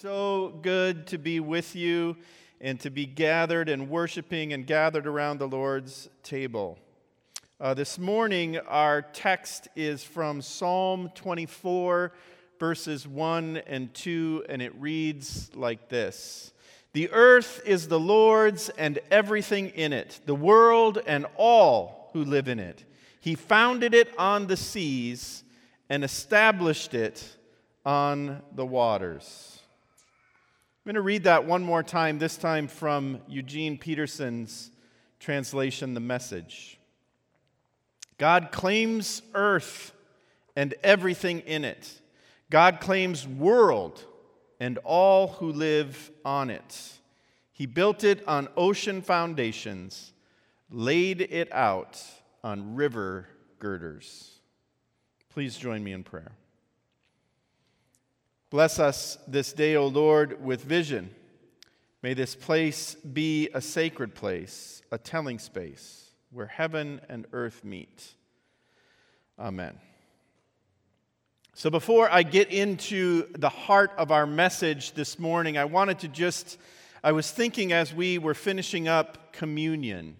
so good to be with you and to be gathered and worshiping and gathered around the Lord's table. Uh, this morning, our text is from Psalm 24, verses 1 and 2, and it reads like this The earth is the Lord's and everything in it, the world and all who live in it. He founded it on the seas and established it on the waters. I'm going to read that one more time, this time from Eugene Peterson's translation, The Message. God claims earth and everything in it. God claims world and all who live on it. He built it on ocean foundations, laid it out on river girders. Please join me in prayer. Bless us this day, O Lord, with vision. May this place be a sacred place, a telling space where heaven and earth meet. Amen. So, before I get into the heart of our message this morning, I wanted to just, I was thinking as we were finishing up communion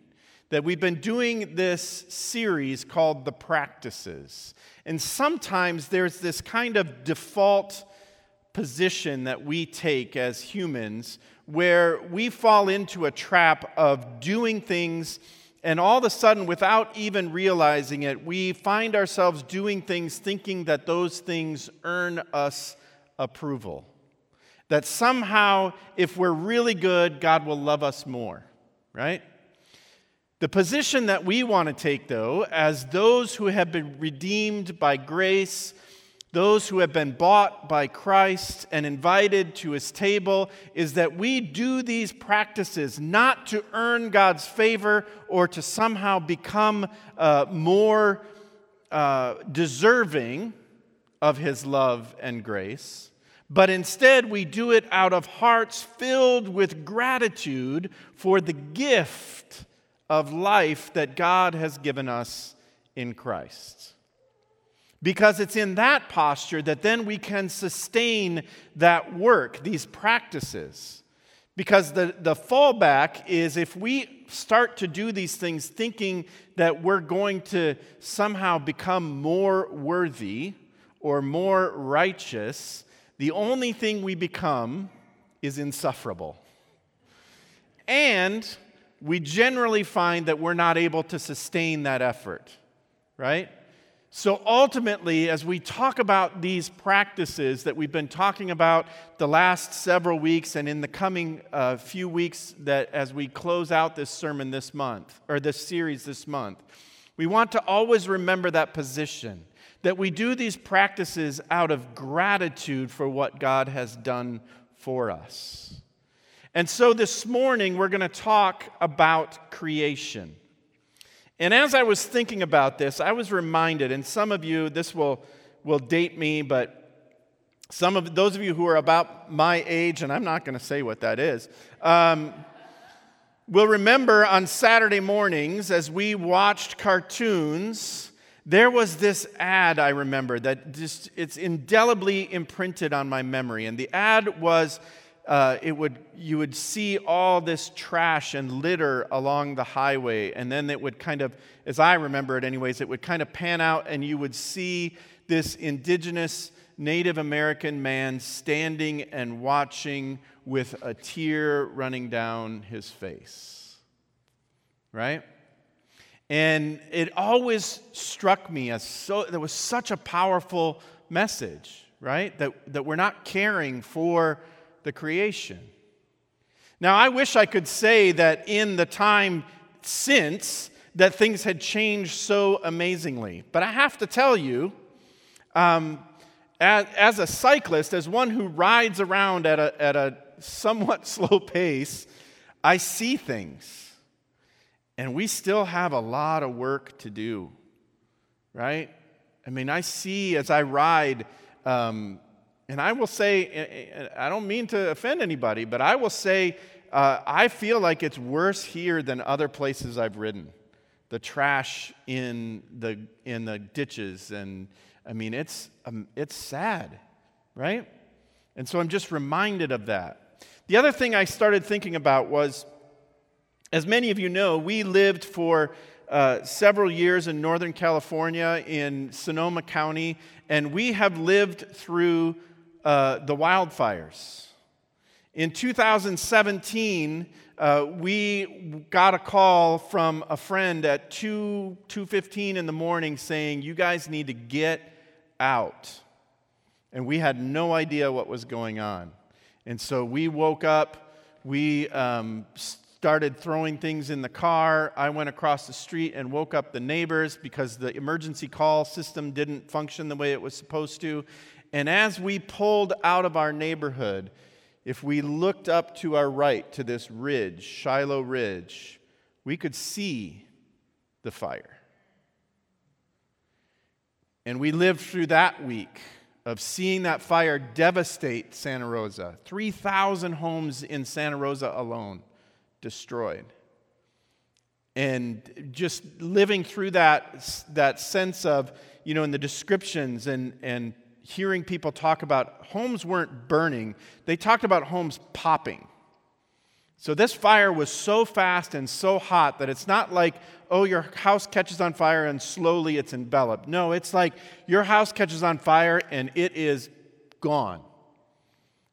that we've been doing this series called The Practices. And sometimes there's this kind of default position that we take as humans where we fall into a trap of doing things and all of a sudden, without even realizing it, we find ourselves doing things thinking that those things earn us approval. That somehow, if we're really good, God will love us more, right? The position that we want to take, though, as those who have been redeemed by grace those who have been bought by Christ and invited to his table is that we do these practices not to earn God's favor or to somehow become uh, more uh, deserving of his love and grace, but instead we do it out of hearts filled with gratitude for the gift of life that God has given us in Christ because it's in that posture that then we can sustain that work, these practices. Because the, the fallback is if we start to do these things thinking that we're going to somehow become more worthy or more righteous, the only thing we become is insufferable. And we generally find that we're not able to sustain that effort, right? So ultimately, as we talk about these practices that we've been talking about the last several weeks and in the coming uh, few weeks that as we close out this sermon this month or this series this month, we want to always remember that position that we do these practices out of gratitude for what God has done for us. And so this morning, we're going to talk about creation. And as I was thinking about this, I was reminded, and some of you, this will, will date me, but some of those of you who are about my age, and I'm not going to say what that is, um, will remember on Saturday mornings as we watched cartoons, there was this ad I remember that just it's indelibly imprinted on my memory. And the ad was uh, it would, you would see all this trash and litter along the highway. And then it would kind of, as I remember it, anyways, it would kind of pan out, and you would see this indigenous Native American man standing and watching with a tear running down his face. Right? And it always struck me as so, there was such a powerful message, right? That, that we're not caring for the creation. Now, I wish I could say that in the time since that things had changed so amazingly, but I have to tell you, um, as, as, a cyclist, as one who rides around at a, at a somewhat slow pace, I see things. And we still have a lot of work to do, right? I mean, I see as I ride um, and I will say, I don't mean to offend anybody, but I will say, uh, I feel like it's worse here than other places I've ridden. The trash in the, in the ditches, and I mean, it's, um, it's sad, right? And so I'm just reminded of that. The other thing I started thinking about was, as many of you know, we lived for uh, several years in Northern California in Sonoma County, and we have lived through uh, the wildfires. In 2017, uh, we got a call from a friend at 2 2:15 in the morning saying, "You guys need to get out." And we had no idea what was going on. And so we woke up, we um, started throwing things in the car. I went across the street and woke up the neighbors because the emergency call system didn't function the way it was supposed to. And as we pulled out of our neighborhood, if we looked up to our right to this ridge, Shiloh Ridge, we could see the fire. And we lived through that week of seeing that fire devastate Santa Rosa. 3,000 homes in Santa Rosa alone destroyed. And just living through that, that sense of, you know, in the descriptions and, and hearing people talk about homes weren't burning, they talked about homes popping. So this fire was so fast and so hot that it's not like, oh, your house catches on fire and slowly it's enveloped. No, it's like your house catches on fire and it is gone.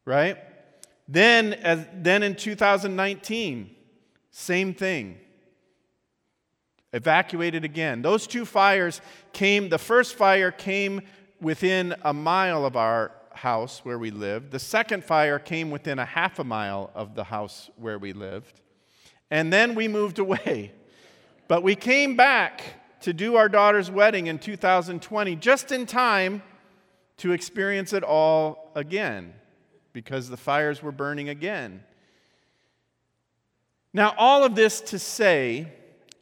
Right? Then, as, then in 2019, same thing. Evacuated again. Those two fires came, the first fire came within a mile of our house where we lived. The second fire came within a half a mile of the house where we lived. And then we moved away. But we came back to do our daughter's wedding in 2020 just in time to experience it all again because the fires were burning again. Now, all of this to say,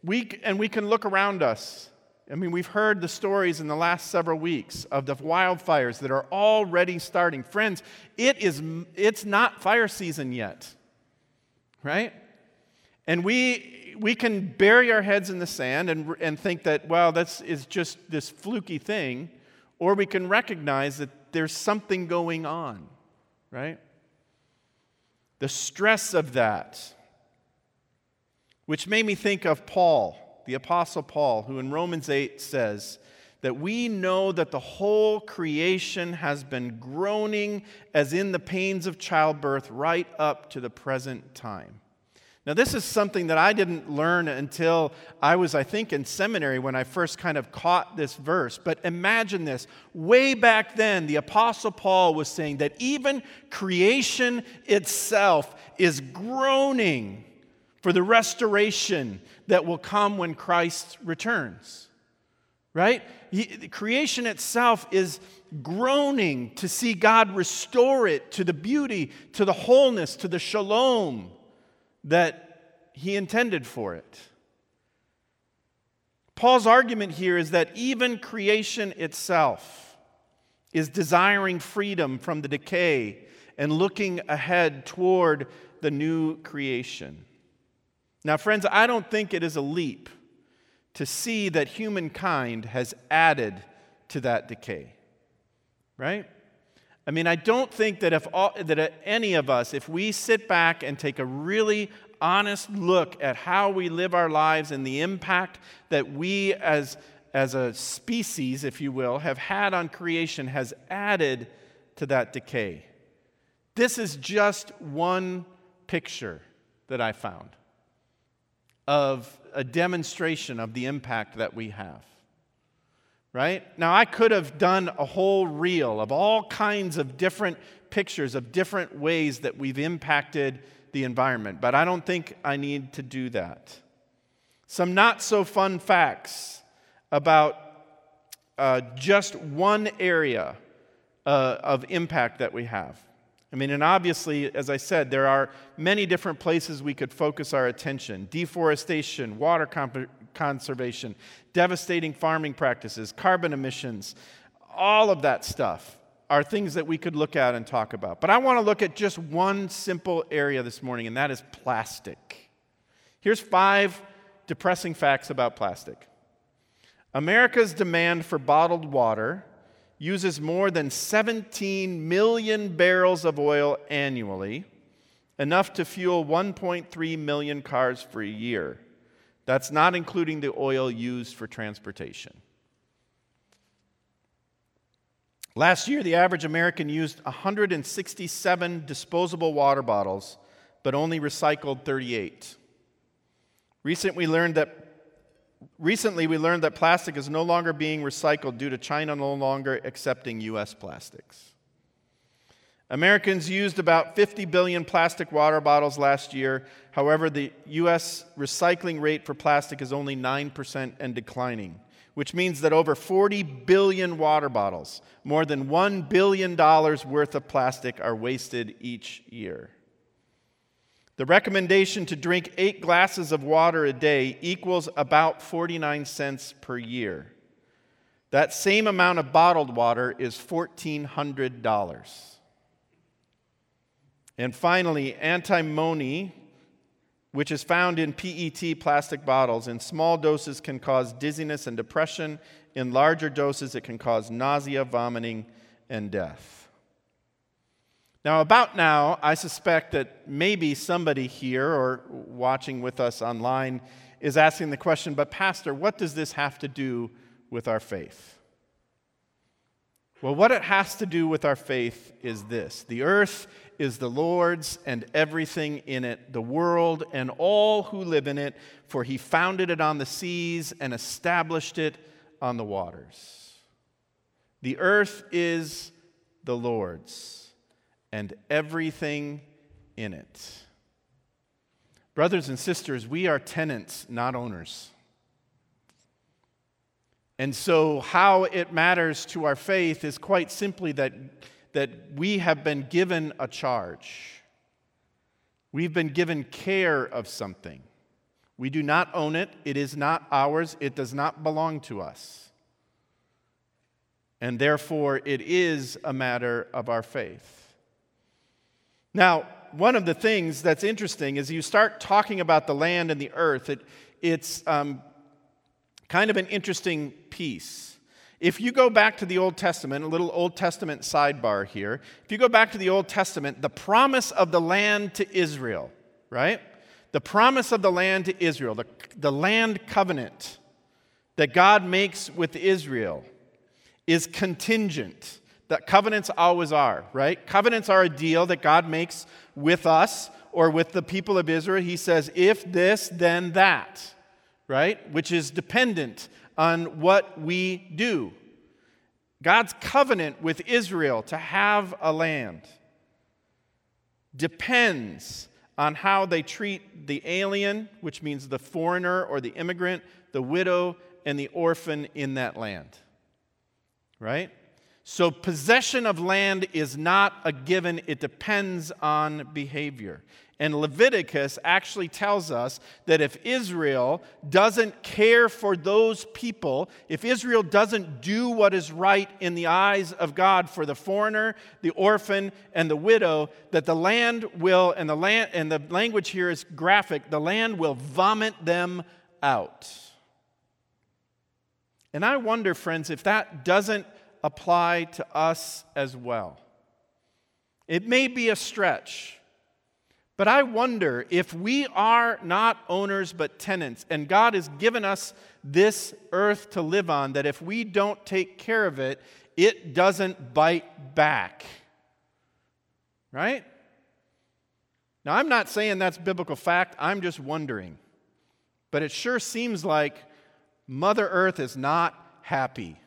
we, and we can look around us I mean, we've heard the stories in the last several weeks of the wildfires that are already starting. Friends, it is, it's not fire season yet, right? And we, we can bury our heads in the sand and, and think that, well, that's is just this fluky thing, or we can recognize that there's something going on, right? The stress of that, which made me think of Paul the Apostle Paul, who in Romans 8 says that we know that the whole creation has been groaning as in the pains of childbirth right up to the present time. Now, this is something that I didn't learn until I was, I think, in seminary when I first kind of caught this verse. But imagine this. Way back then, the Apostle Paul was saying that even creation itself is groaning for the restoration that will come when Christ returns. Right? He, creation itself is groaning to see God restore it to the beauty, to the wholeness, to the shalom that He intended for it. Paul's argument here is that even creation itself is desiring freedom from the decay and looking ahead toward the new creation. Now, friends, I don't think it is a leap to see that humankind has added to that decay, right? I mean, I don't think that if all, that any of us, if we sit back and take a really honest look at how we live our lives and the impact that we as, as a species, if you will, have had on creation, has added to that decay. This is just one picture that I found of a demonstration of the impact that we have. Right? Now, I could have done a whole reel of all kinds of different pictures of different ways that we've impacted the environment, but I don't think I need to do that. Some not so fun facts about uh, just one area uh, of impact that we have. I mean, and obviously, as I said, there are many different places we could focus our attention deforestation, water comp- conservation, devastating farming practices, carbon emissions, all of that stuff are things that we could look at and talk about. But I want to look at just one simple area this morning, and that is plastic. Here's five depressing facts about plastic America's demand for bottled water uses more than 17 million barrels of oil annually, enough to fuel 1.3 million cars for a year. That's not including the oil used for transportation. Last year, the average American used 167 disposable water bottles, but only recycled 38. Recently, we learned that Recently, we learned that plastic is no longer being recycled due to China no longer accepting U.S. plastics. Americans used about 50 billion plastic water bottles last year. However, the U.S. recycling rate for plastic is only 9% and declining, which means that over 40 billion water bottles, more than $1 billion worth of plastic, are wasted each year. The recommendation to drink eight glasses of water a day equals about 49 cents per year. That same amount of bottled water is $1,400. And finally, antimony, which is found in PET plastic bottles, in small doses can cause dizziness and depression. In larger doses, it can cause nausea, vomiting, and death. Now, about now, I suspect that maybe somebody here or watching with us online is asking the question, but Pastor, what does this have to do with our faith? Well, what it has to do with our faith is this the earth is the Lord's and everything in it, the world and all who live in it, for he founded it on the seas and established it on the waters. The earth is the Lord's and everything in it. Brothers and sisters, we are tenants, not owners. And so, how it matters to our faith is quite simply that, that we have been given a charge. We've been given care of something. We do not own it, it is not ours, it does not belong to us. And therefore, it is a matter of our faith. Now, one of the things that's interesting is you start talking about the land and the earth, it, it's um, kind of an interesting piece. If you go back to the Old Testament, a little Old Testament sidebar here, if you go back to the Old Testament, the promise of the land to Israel, right? The promise of the land to Israel, the, the land covenant that God makes with Israel is contingent that covenants always are, right? Covenants are a deal that God makes with us or with the people of Israel. He says, if this, then that, right? Which is dependent on what we do. God's covenant with Israel to have a land depends on how they treat the alien, which means the foreigner or the immigrant, the widow, and the orphan in that land. Right? So, possession of land is not a given, it depends on behavior. And Leviticus actually tells us that if Israel doesn't care for those people, if Israel doesn't do what is right in the eyes of God for the foreigner, the orphan, and the widow, that the land will, and the land and the language here is graphic, the land will vomit them out. And I wonder, friends, if that doesn't apply to us as well. It may be a stretch, but I wonder if we are not owners but tenants, and God has given us this earth to live on, that if we don't take care of it, it doesn't bite back. Right? Now, I'm not saying that's biblical fact, I'm just wondering. But it sure seems like Mother Earth is not happy.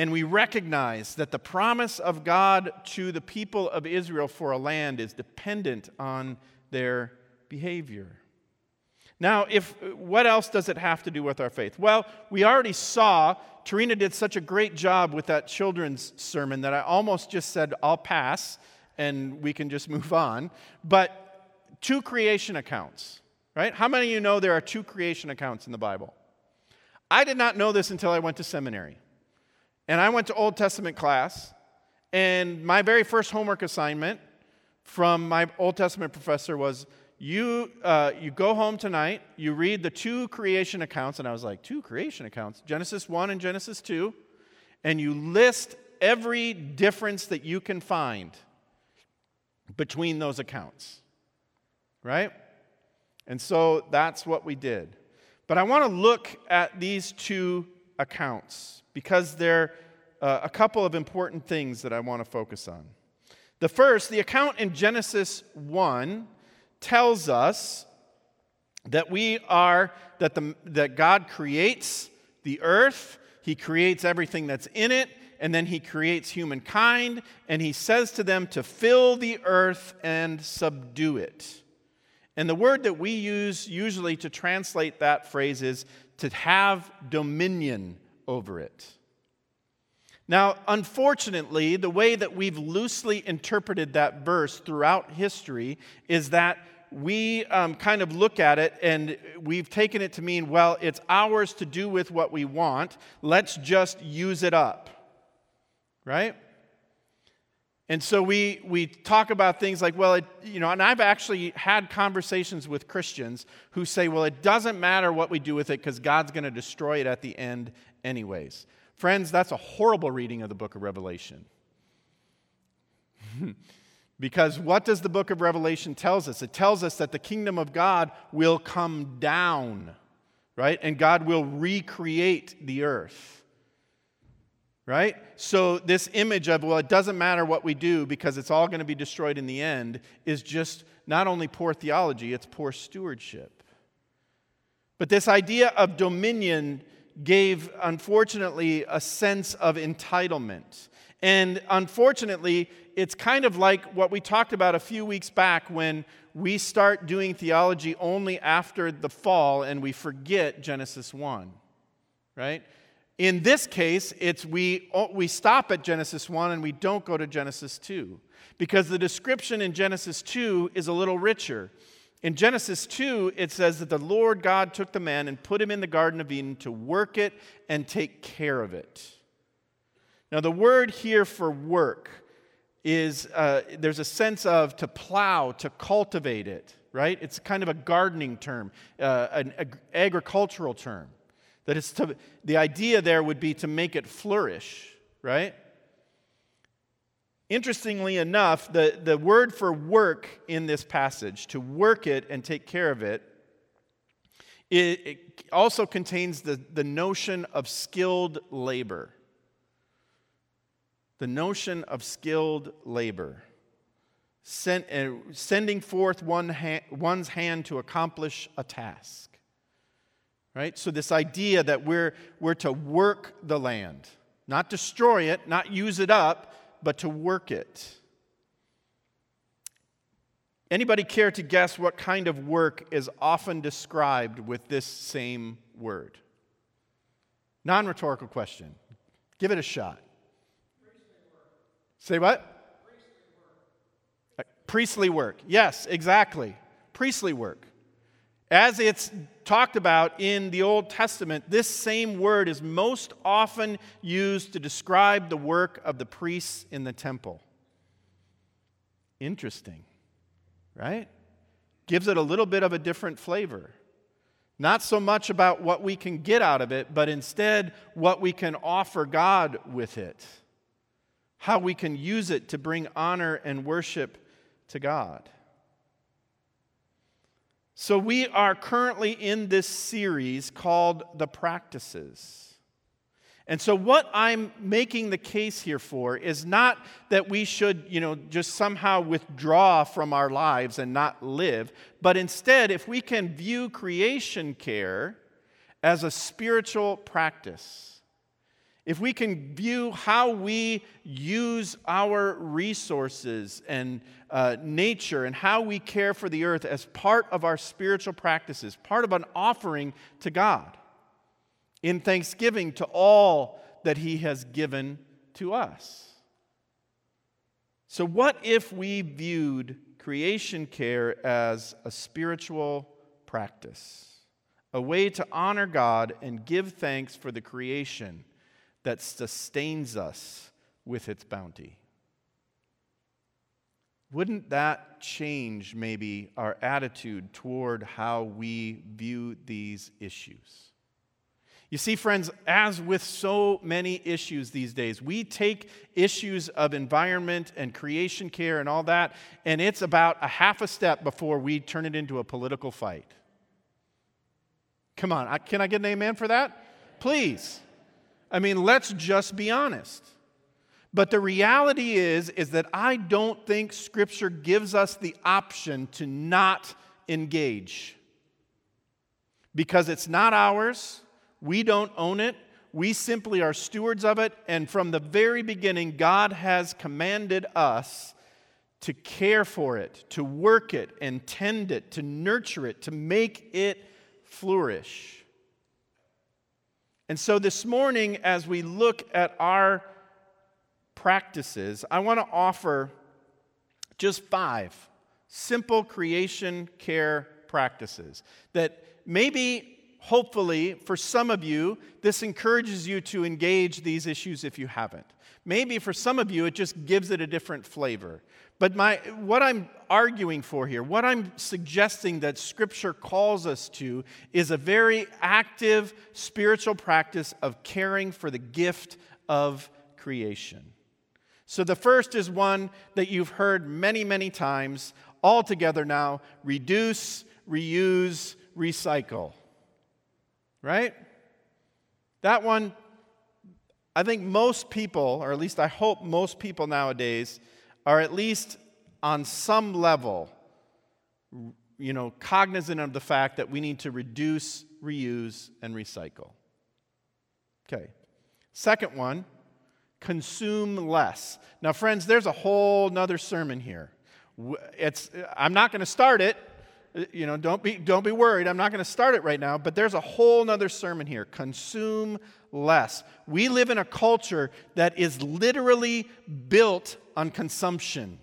And we recognize that the promise of God to the people of Israel for a land is dependent on their behavior. Now, if what else does it have to do with our faith? Well, we already saw Tarina did such a great job with that children's sermon that I almost just said I'll pass and we can just move on. But two creation accounts, right? How many of you know there are two creation accounts in the Bible? I did not know this until I went to seminary. And I went to Old Testament class, and my very first homework assignment from my Old Testament professor was you, uh, you go home tonight, you read the two creation accounts, and I was like, two creation accounts? Genesis 1 and Genesis 2, and you list every difference that you can find between those accounts, right? And so that's what we did. But I want to look at these two accounts because they're uh, a couple of important things that I want to focus on. The first, the account in Genesis 1 tells us that we are, that, the, that God creates the earth, He creates everything that's in it, and then He creates humankind, and He says to them to fill the earth and subdue it. And the word that we use usually to translate that phrase is to have dominion over it. Now, unfortunately, the way that we've loosely interpreted that verse throughout history is that we um, kind of look at it and we've taken it to mean, well, it's ours to do with what we want. Let's just use it up. Right? And so we, we talk about things like, well, it, you know, and I've actually had conversations with Christians who say, well, it doesn't matter what we do with it because God's going to destroy it at the end, anyways. Friends, that's a horrible reading of the book of Revelation. because what does the book of Revelation tells us? It tells us that the kingdom of God will come down, right? And God will recreate the earth. Right? So, this image of, well, it doesn't matter what we do because it's all going to be destroyed in the end is just not only poor theology, it's poor stewardship. But this idea of dominion gave, unfortunately, a sense of entitlement. And unfortunately, it's kind of like what we talked about a few weeks back when we start doing theology only after the fall and we forget Genesis 1, right? In this case, it's we, we stop at Genesis 1 and we don't go to Genesis 2 because the description in Genesis 2 is a little richer. In Genesis 2, it says that the Lord God took the man and put him in the Garden of Eden to work it and take care of it. Now, the word here for work is uh, there's a sense of to plow, to cultivate it, right? It's kind of a gardening term, uh, an ag- agricultural term. That is to, the idea there would be to make it flourish, right? Interestingly enough, the, the word for work in this passage, to work it and take care of it, it, it also contains the, the notion of skilled labor. The notion of skilled labor. Send, uh, sending forth one ha- one's hand to accomplish a task. Right? So, this idea that we're, we're to work the land, not destroy it, not use it up, but to work it. Anybody care to guess what kind of work is often described with this same word? Non rhetorical question. Give it a shot. Say what? Priestly work. Uh, priestly work. Yes, exactly. Priestly work. As it's talked about in the Old Testament, this same word is most often used to describe the work of the priests in the temple. Interesting, right? Gives it a little bit of a different flavor. Not so much about what we can get out of it, but instead what we can offer God with it. How we can use it to bring honor and worship to God. So, we are currently in this series called The Practices. And so, what I'm making the case here for is not that we should, you know, just somehow withdraw from our lives and not live, but instead, if we can view creation care as a spiritual practice, if we can view how we use our resources and uh, nature and how we care for the earth as part of our spiritual practices, part of an offering to God in thanksgiving to all that He has given to us. So, what if we viewed creation care as a spiritual practice, a way to honor God and give thanks for the creation? That sustains us with its bounty. wouldn't that change maybe our attitude toward how we view these issues? You see, friends, as with so many issues these days, we take issues of environment and creation care and all that, and it's about a half a step before we turn it into a political fight. Come on, can I get an amen for that? Please. I mean, let's just be honest. But the reality is is that I don't think scripture gives us the option to not engage. Because it's not ours we don't own it. We simply are stewards of it. And from the very beginning, God has commanded us to care for it, to work it and tend it, to nurture it, to make it flourish. And so this morning, as we look at our practices, I want to offer just five simple creation care practices that maybe hopefully, for some of you, this encourages you to engage these issues if you haven't. Maybe for some of you, it just gives it a different flavor. But my, what I'm arguing for here, what I'm suggesting that Scripture calls us to, is a very active spiritual practice of caring for the gift of creation. So the first is one that you've heard many, many times, all together now reduce, reuse, recycle right? That one, I think most people, or at least I hope most people nowadays, are at least on some level, you know, cognizant of the fact that we need to reduce, reuse, and recycle. Okay. Second one, consume less. Now, friends, there's a whole nother sermon here. It's, I'm not going to start it Uh, you know, don't be, don't be worried. I'm not going to start it right now, but there's a whole nother sermon here. Consume less. We live in a culture that is literally built on consumption.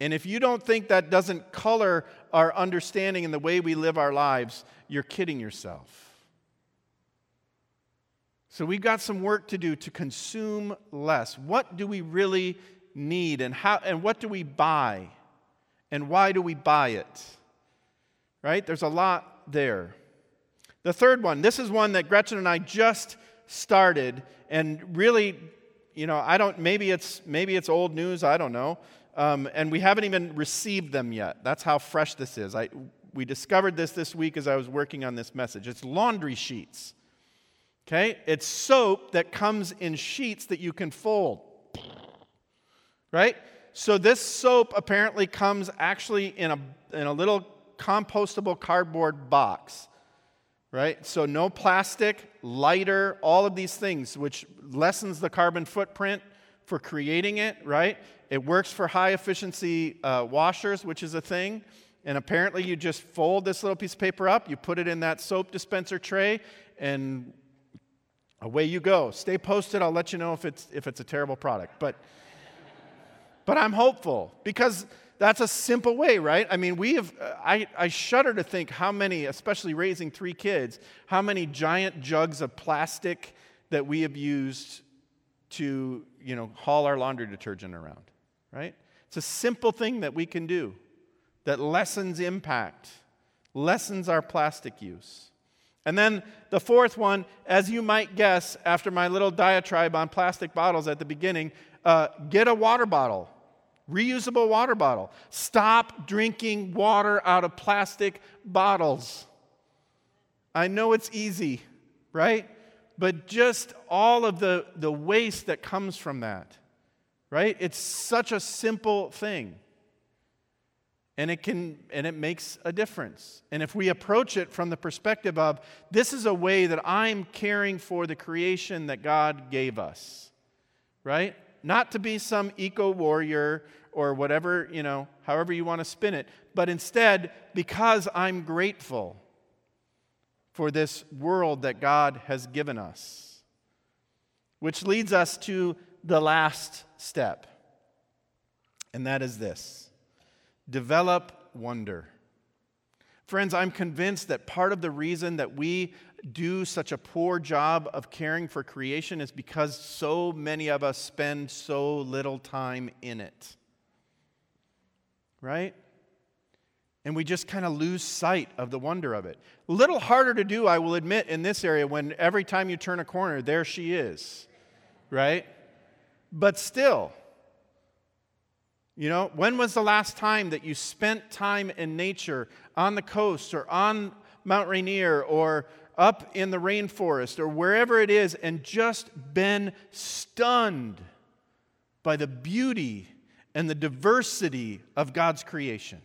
And if you don't think that doesn't color our understanding and the way we live our lives, you're kidding yourself. So we've got some work to do to consume less. What do we really need and how and what do we buy? And why do we buy it? Right? There's a lot there. The third one, this is one that Gretchen and I just started, and really, you know, I don't, maybe it's, maybe it's old news, I don't know. Um, and we haven't even received them yet. That's how fresh this is. I, we discovered this this week as I was working on this message. It's laundry sheets. Okay? It's soap that comes in sheets that you can fold. Right? So this soap apparently comes actually in a, in a little compostable cardboard box, right? So no plastic, lighter, all of these things, which lessens the carbon footprint for creating it, right? It works for high efficiency uh, washers, which is a thing. And apparently, you just fold this little piece of paper up, you put it in that soap dispenser tray, and away you go. Stay posted. I'll let you know if it's, if it's a terrible product. But but I'm hopeful because that's a simple way, right? I mean, we have, I, I shudder to think how many, especially raising three kids, how many giant jugs of plastic that we have used to, you know, haul our laundry detergent around, right? It's a simple thing that we can do that lessens impact, lessens our plastic use. And then the fourth one, as you might guess, after my little diatribe on plastic bottles at the beginning, uh, get a water bottle, reusable water bottle. Stop drinking water out of plastic bottles. I know it's easy, right? But just all of the, the waste that comes from that, right? It's such a simple thing. And it can and it makes a difference. And if we approach it from the perspective of this is a way that I'm caring for the creation that God gave us. Right? Not to be some eco warrior or whatever, you know, however you want to spin it, but instead because I'm grateful for this world that God has given us. Which leads us to the last step, and that is this develop wonder. Friends, I'm convinced that part of the reason that we do such a poor job of caring for creation is because so many of us spend so little time in it. right? And we just kind of lose sight of the wonder of it. A little harder to do, I will admit, in this area when every time you turn a corner, there she is, right? But still, you know, when was the last time that you spent time in nature on the coast or on Mount Rainier or up in the rainforest or wherever it is and just been stunned by the beauty and the diversity of God's creation?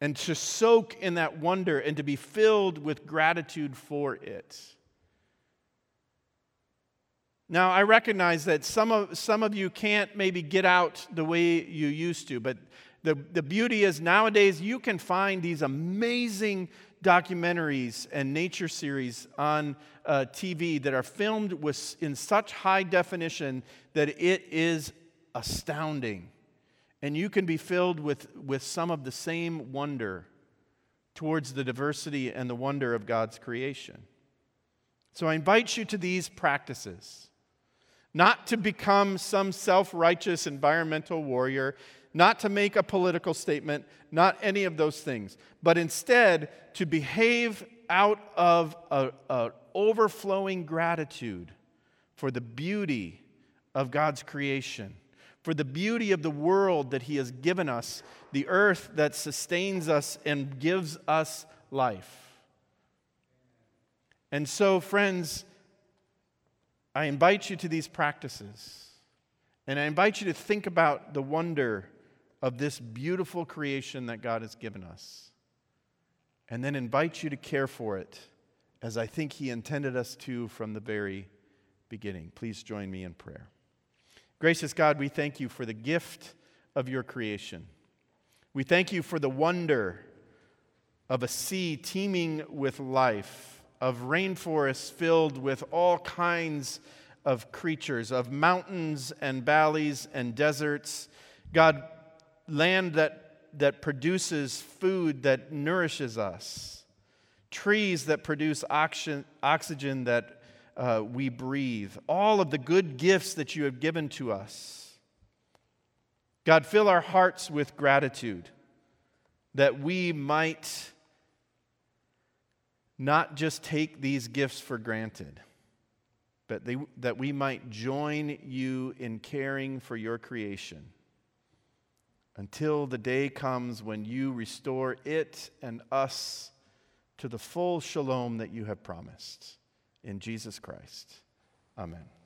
And to soak in that wonder and to be filled with gratitude for it. Now, I recognize that some of, some of you can't maybe get out the way you used to, but the, the beauty is nowadays you can find these amazing documentaries and nature series on uh, TV that are filmed with, in such high definition that it is astounding. And you can be filled with, with some of the same wonder towards the diversity and the wonder of God's creation. So I invite you to these practices not to become some self righteous environmental warrior, not to make a political statement, not any of those things, but instead to behave out of an overflowing gratitude for the beauty of God's creation, for the beauty of the world that He has given us, the earth that sustains us and gives us life. And so, friends, I invite you to these practices. And I invite you to think about the wonder of this beautiful creation that God has given us. And then invite you to care for it as I think He intended us to from the very beginning. Please join me in prayer. Gracious God, we thank you for the gift of your creation. We thank you for the wonder of a sea teeming with life of rainforests filled with all kinds of creatures, of mountains and valleys and deserts. God, land that, that produces food that nourishes us, trees that produce oxygen, oxygen that uh, we breathe, all of the good gifts that you have given to us. God, fill our hearts with gratitude that we might not just take these gifts for granted, but they, that we might join you in caring for your creation until the day comes when you restore it and us to the full shalom that you have promised. In Jesus Christ. Amen.